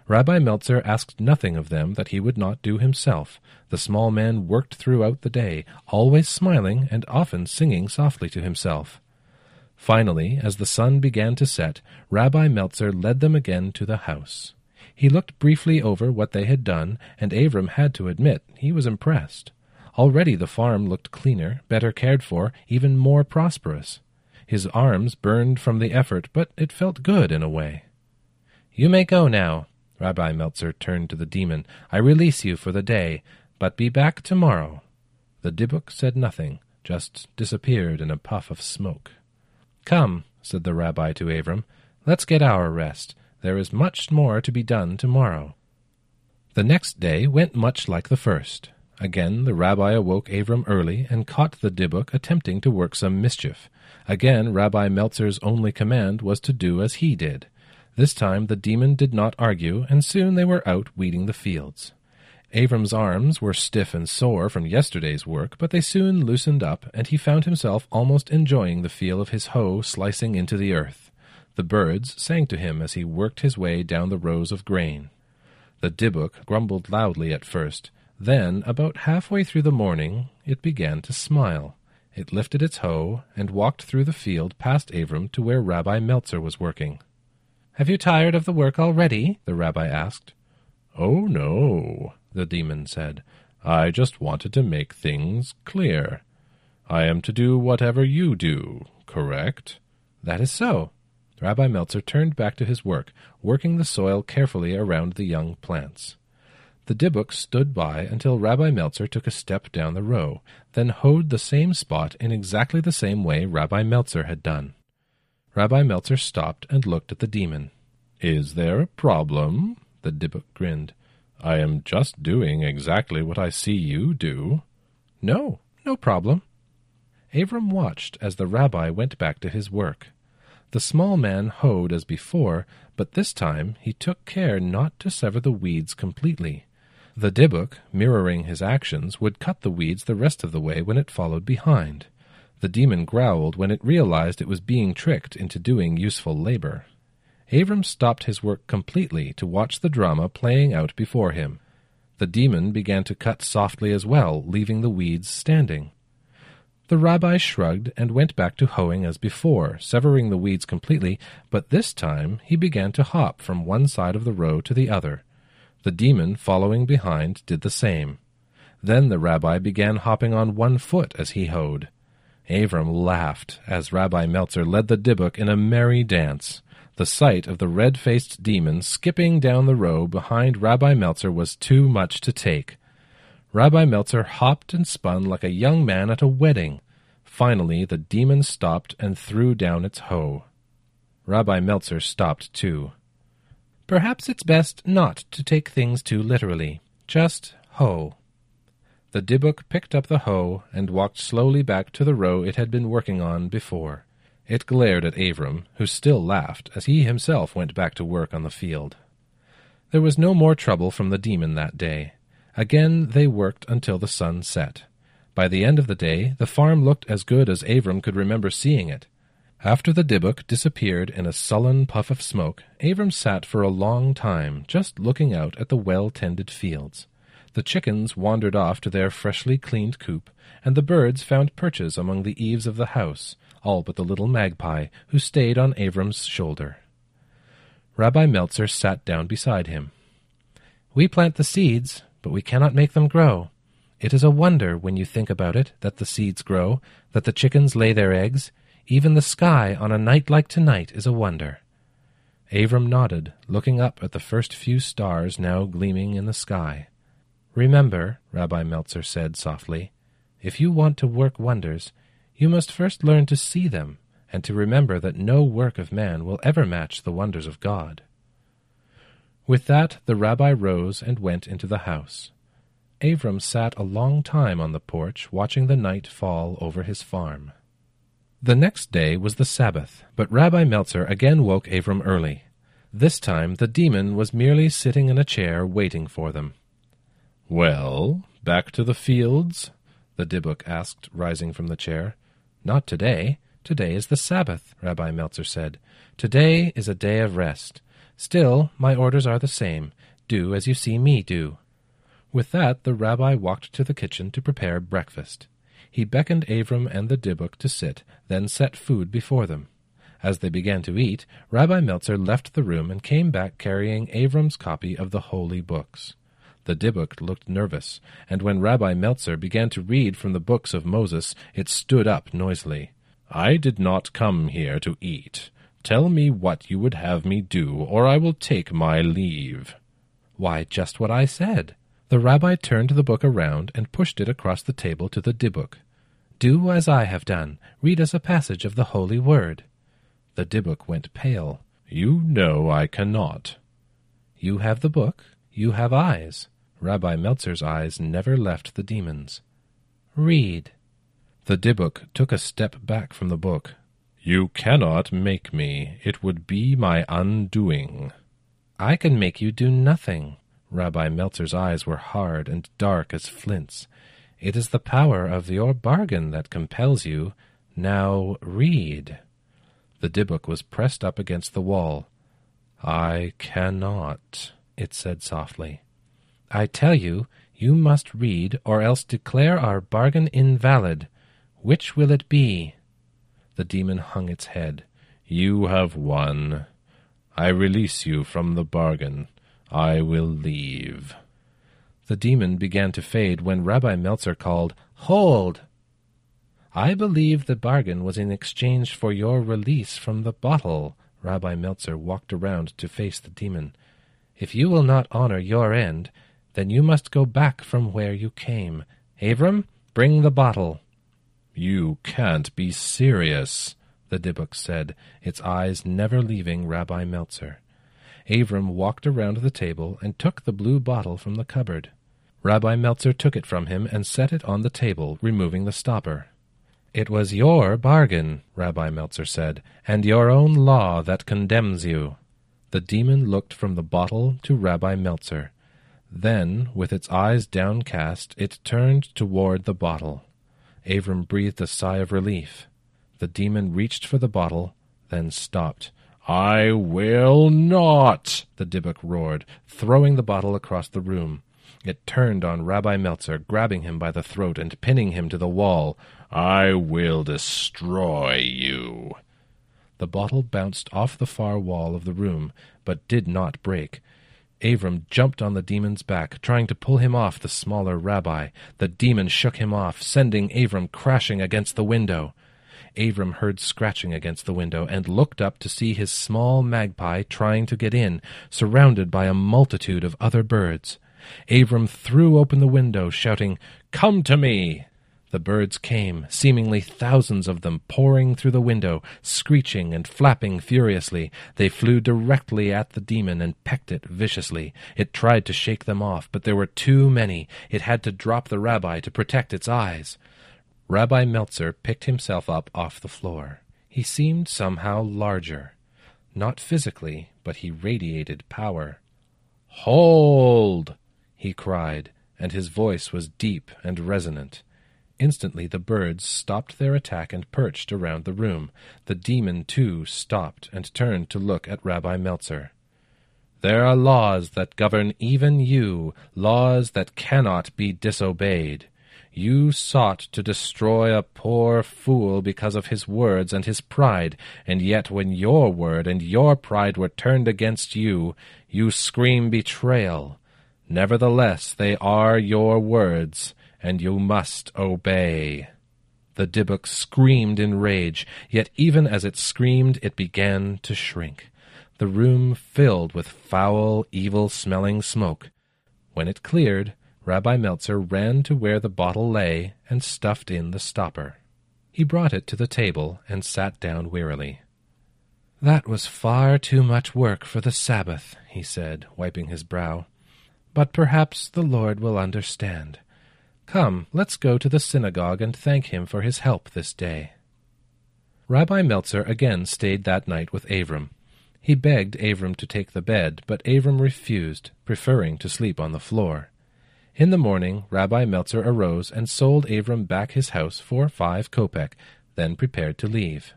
Rabbi Meltzer asked nothing of them that he would not do himself. The small man worked throughout the day, always smiling and often singing softly to himself. Finally, as the sun began to set, Rabbi Meltzer led them again to the house. He looked briefly over what they had done, and Avram had to admit he was impressed. Already the farm looked cleaner, better cared for, even more prosperous. His arms burned from the effort, but it felt good in a way. You may go now. Rabbi Meltzer turned to the demon. I release you for the day, but be back tomorrow. The Dybbuk said nothing, just disappeared in a puff of smoke. Come, said the rabbi to Avram, let's get our rest. There is much more to be done tomorrow. The next day went much like the first. Again the rabbi awoke Avram early and caught the Dybbuk attempting to work some mischief. Again Rabbi Meltzer's only command was to do as he did. This time the demon did not argue, and soon they were out weeding the fields. Avram's arms were stiff and sore from yesterday's work, but they soon loosened up, and he found himself almost enjoying the feel of his hoe slicing into the earth. The birds sang to him as he worked his way down the rows of grain. The Dybbuk grumbled loudly at first. Then, about halfway through the morning, it began to smile. It lifted its hoe and walked through the field past Avram to where Rabbi Meltzer was working. Have you tired of the work already? the rabbi asked. Oh, no, the demon said. I just wanted to make things clear. I am to do whatever you do, correct? That is so. Rabbi Meltzer turned back to his work, working the soil carefully around the young plants. The Dybbuk stood by until Rabbi Meltzer took a step down the row, then hoed the same spot in exactly the same way Rabbi Meltzer had done. Rabbi Meltzer stopped and looked at the demon. Is there a problem? The Dybbuk grinned. I am just doing exactly what I see you do. No, no problem. Avram watched as the rabbi went back to his work. The small man hoed as before, but this time he took care not to sever the weeds completely. The Dybbuk, mirroring his actions, would cut the weeds the rest of the way when it followed behind. The demon growled when it realized it was being tricked into doing useful labor. Avram stopped his work completely to watch the drama playing out before him. The demon began to cut softly as well, leaving the weeds standing. The rabbi shrugged and went back to hoeing as before, severing the weeds completely, but this time he began to hop from one side of the row to the other. The demon, following behind, did the same. Then the rabbi began hopping on one foot as he hoed. Avram laughed as Rabbi Meltzer led the Dybbuk in a merry dance. The sight of the red-faced demon skipping down the row behind Rabbi Meltzer was too much to take. Rabbi Meltzer hopped and spun like a young man at a wedding. Finally, the demon stopped and threw down its hoe. Rabbi Meltzer stopped too. Perhaps it's best not to take things too literally. Just hoe. The Dybbuk picked up the hoe and walked slowly back to the row it had been working on before. It glared at Avram, who still laughed as he himself went back to work on the field. There was no more trouble from the demon that day. Again they worked until the sun set. By the end of the day, the farm looked as good as Avram could remember seeing it. After the Dybbuk disappeared in a sullen puff of smoke, Avram sat for a long time, just looking out at the well-tended fields. The chickens wandered off to their freshly cleaned coop, and the birds found perches among the eaves of the house, all but the little magpie, who stayed on Avram's shoulder. Rabbi Meltzer sat down beside him. We plant the seeds, but we cannot make them grow. It is a wonder, when you think about it, that the seeds grow, that the chickens lay their eggs, even the sky on a night like tonight is a wonder. Avram nodded, looking up at the first few stars now gleaming in the sky. Remember, Rabbi Meltzer said softly, if you want to work wonders, you must first learn to see them, and to remember that no work of man will ever match the wonders of God. With that, the rabbi rose and went into the house. Avram sat a long time on the porch, watching the night fall over his farm. The next day was the Sabbath, but Rabbi Meltzer again woke Avram early. This time the demon was merely sitting in a chair waiting for them. Well, back to the fields? the Dybbuk asked, rising from the chair. Not today. Today is the Sabbath, Rabbi Meltzer said. Today is a day of rest. Still, my orders are the same. Do as you see me do. With that, the rabbi walked to the kitchen to prepare breakfast. He beckoned Avram and the Dybbuk to sit, then set food before them. As they began to eat, Rabbi Meltzer left the room and came back carrying Avram's copy of the holy books. The Dybbuk looked nervous, and when Rabbi Meltzer began to read from the books of Moses, it stood up noisily. I did not come here to eat. Tell me what you would have me do, or I will take my leave. Why, just what I said. The rabbi turned the book around and pushed it across the table to the Dybbuk. Do as I have done. Read us a passage of the holy word. The Dybbuk went pale. You know I cannot. You have the book. You have eyes. Rabbi Meltzer's eyes never left the demon's. Read. The Dybbuk took a step back from the book. You cannot make me. It would be my undoing. I can make you do nothing. Rabbi Meltzer's eyes were hard and dark as flints. It is the power of your bargain that compels you. Now read. The Dybbuk was pressed up against the wall. I cannot, it said softly. I tell you, you must read, or else declare our bargain invalid. Which will it be? The demon hung its head. You have won. I release you from the bargain. I will leave. The demon began to fade when Rabbi Meltzer called, Hold! I believe the bargain was in exchange for your release from the bottle. Rabbi Meltzer walked around to face the demon. If you will not honor your end, then you must go back from where you came. Avram, bring the bottle. You can't be serious, the Dybbuk said, its eyes never leaving Rabbi Meltzer. Avram walked around the table and took the blue bottle from the cupboard. Rabbi Meltzer took it from him and set it on the table, removing the stopper. It was your bargain, Rabbi Meltzer said, and your own law that condemns you. The demon looked from the bottle to Rabbi Meltzer. Then, with its eyes downcast, it turned toward the bottle. Avram breathed a sigh of relief. The demon reached for the bottle, then stopped. I will not, the Dybbuk roared, throwing the bottle across the room. It turned on Rabbi Meltzer, grabbing him by the throat and pinning him to the wall. I will destroy you. The bottle bounced off the far wall of the room, but did not break. Avram jumped on the demon's back, trying to pull him off the smaller rabbi. The demon shook him off, sending Avram crashing against the window. Avram heard scratching against the window and looked up to see his small magpie trying to get in, surrounded by a multitude of other birds. Avram threw open the window, shouting, Come to me! The birds came, seemingly thousands of them, pouring through the window, screeching and flapping furiously. They flew directly at the demon and pecked it viciously. It tried to shake them off, but there were too many. It had to drop the rabbi to protect its eyes. Rabbi Meltzer picked himself up off the floor. He seemed somehow larger. Not physically, but he radiated power. Hold! he cried, and his voice was deep and resonant. Instantly the birds stopped their attack and perched around the room. The demon, too, stopped and turned to look at Rabbi Meltzer. There are laws that govern even you, laws that cannot be disobeyed. You sought to destroy a poor fool because of his words and his pride, and yet when your word and your pride were turned against you, you scream betrayal. Nevertheless, they are your words, and you must obey. The Dybbuk screamed in rage, yet even as it screamed, it began to shrink. The room filled with foul, evil-smelling smoke. When it cleared, Rabbi Meltzer ran to where the bottle lay and stuffed in the stopper. He brought it to the table and sat down wearily. That was far too much work for the Sabbath, he said, wiping his brow. But perhaps the Lord will understand. Come, let's go to the synagogue and thank him for his help this day. Rabbi Meltzer again stayed that night with Avram. He begged Avram to take the bed, but Avram refused, preferring to sleep on the floor. In the morning Rabbi Meltzer arose and sold Avram back his house for five kopek, then prepared to leave.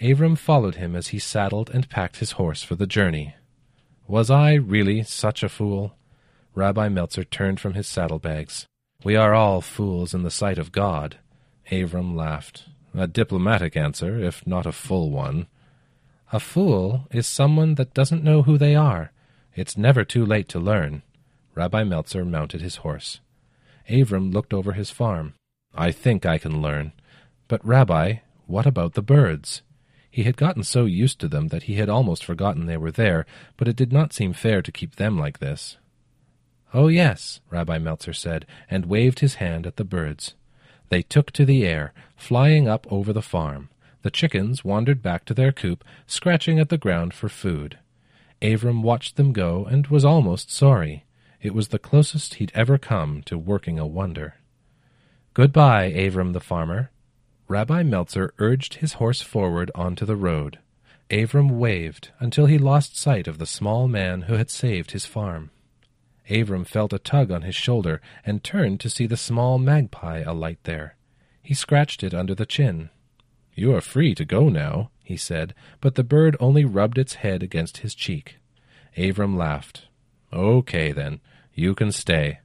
Avram followed him as he saddled and packed his horse for the journey. Was I really such a fool? Rabbi Meltzer turned from his saddlebags. We are all fools in the sight of God. Avram laughed. A diplomatic answer, if not a full one. A fool is someone that doesn't know who they are. It's never too late to learn. Rabbi Meltzer mounted his horse. Avram looked over his farm. I think I can learn. But, Rabbi, what about the birds? He had gotten so used to them that he had almost forgotten they were there, but it did not seem fair to keep them like this. Oh, yes, Rabbi Meltzer said, and waved his hand at the birds. They took to the air, flying up over the farm. The chickens wandered back to their coop, scratching at the ground for food. Avram watched them go and was almost sorry. It was the closest he'd ever come to working a wonder. Goodbye, Avram the farmer. Rabbi Meltzer urged his horse forward onto the road. Avram waved until he lost sight of the small man who had saved his farm. Avram felt a tug on his shoulder and turned to see the small magpie alight there. He scratched it under the chin. You are free to go now, he said, but the bird only rubbed its head against his cheek. Avram laughed. Okay, then. You can stay.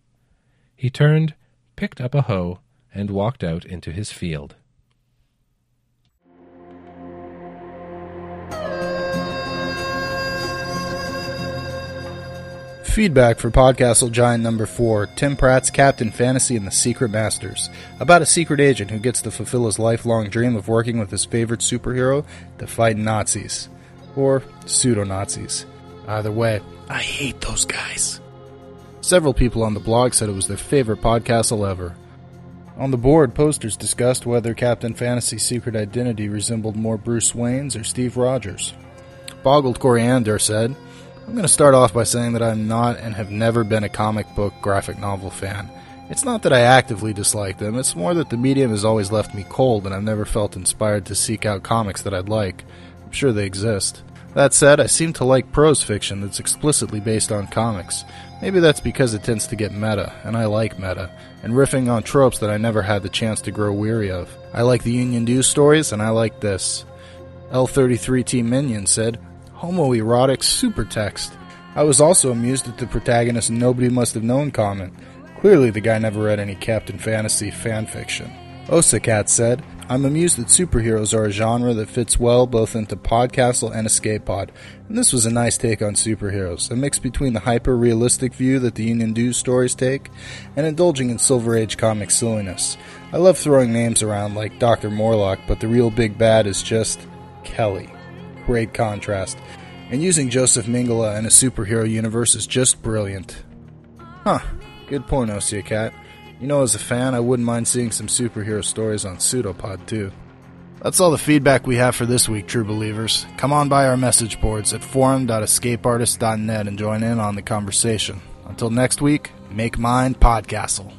He turned, picked up a hoe, and walked out into his field. Feedback for Podcastle Giant number 4, Tim Pratt's Captain Fantasy and the Secret Masters, about a secret agent who gets to fulfill his lifelong dream of working with his favorite superhero to fight Nazis. Or pseudo-Nazis. Either way, I hate those guys. Several people on the blog said it was their favorite Podcastle ever. On the board, posters discussed whether Captain Fantasy's secret identity resembled more Bruce Wayne's or Steve Rogers. Boggled Coriander said, I'm going to start off by saying that I'm not and have never been a comic book graphic novel fan. It's not that I actively dislike them, it's more that the medium has always left me cold and I've never felt inspired to seek out comics that I'd like. I'm sure they exist. That said, I seem to like prose fiction that's explicitly based on comics. Maybe that's because it tends to get meta, and I like meta, and riffing on tropes that I never had the chance to grow weary of. I like the Union Dues stories, and I like this. L33T Minion said, Homoerotic supertext. I was also amused at the protagonist's Nobody Must Have Known comment. Clearly, the guy never read any Captain Fantasy fanfiction. Osakat said, I'm amused that superheroes are a genre that fits well both into Podcastle and Escape Pod, and this was a nice take on superheroes, a mix between the hyper realistic view that the Union Dues stories take and indulging in Silver Age comic silliness. I love throwing names around like Dr. Morlock, but the real big bad is just Kelly. Great contrast. And using Joseph Mengele in a superhero universe is just brilliant. Huh. Good point, Osea Cat. You know, as a fan, I wouldn't mind seeing some superhero stories on Pseudopod, too. That's all the feedback we have for this week, true believers. Come on by our message boards at forum.escapeartist.net and join in on the conversation. Until next week, make mine Podcastle.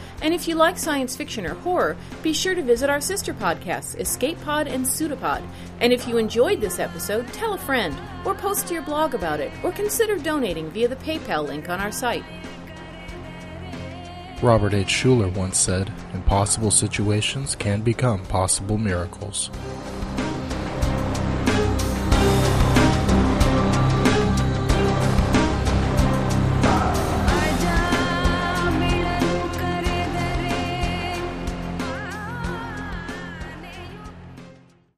And if you like science fiction or horror, be sure to visit our sister podcasts, Escape Pod and Pseudopod. And if you enjoyed this episode, tell a friend, or post to your blog about it, or consider donating via the PayPal link on our site. Robert H. Schuller once said, Impossible situations can become possible miracles.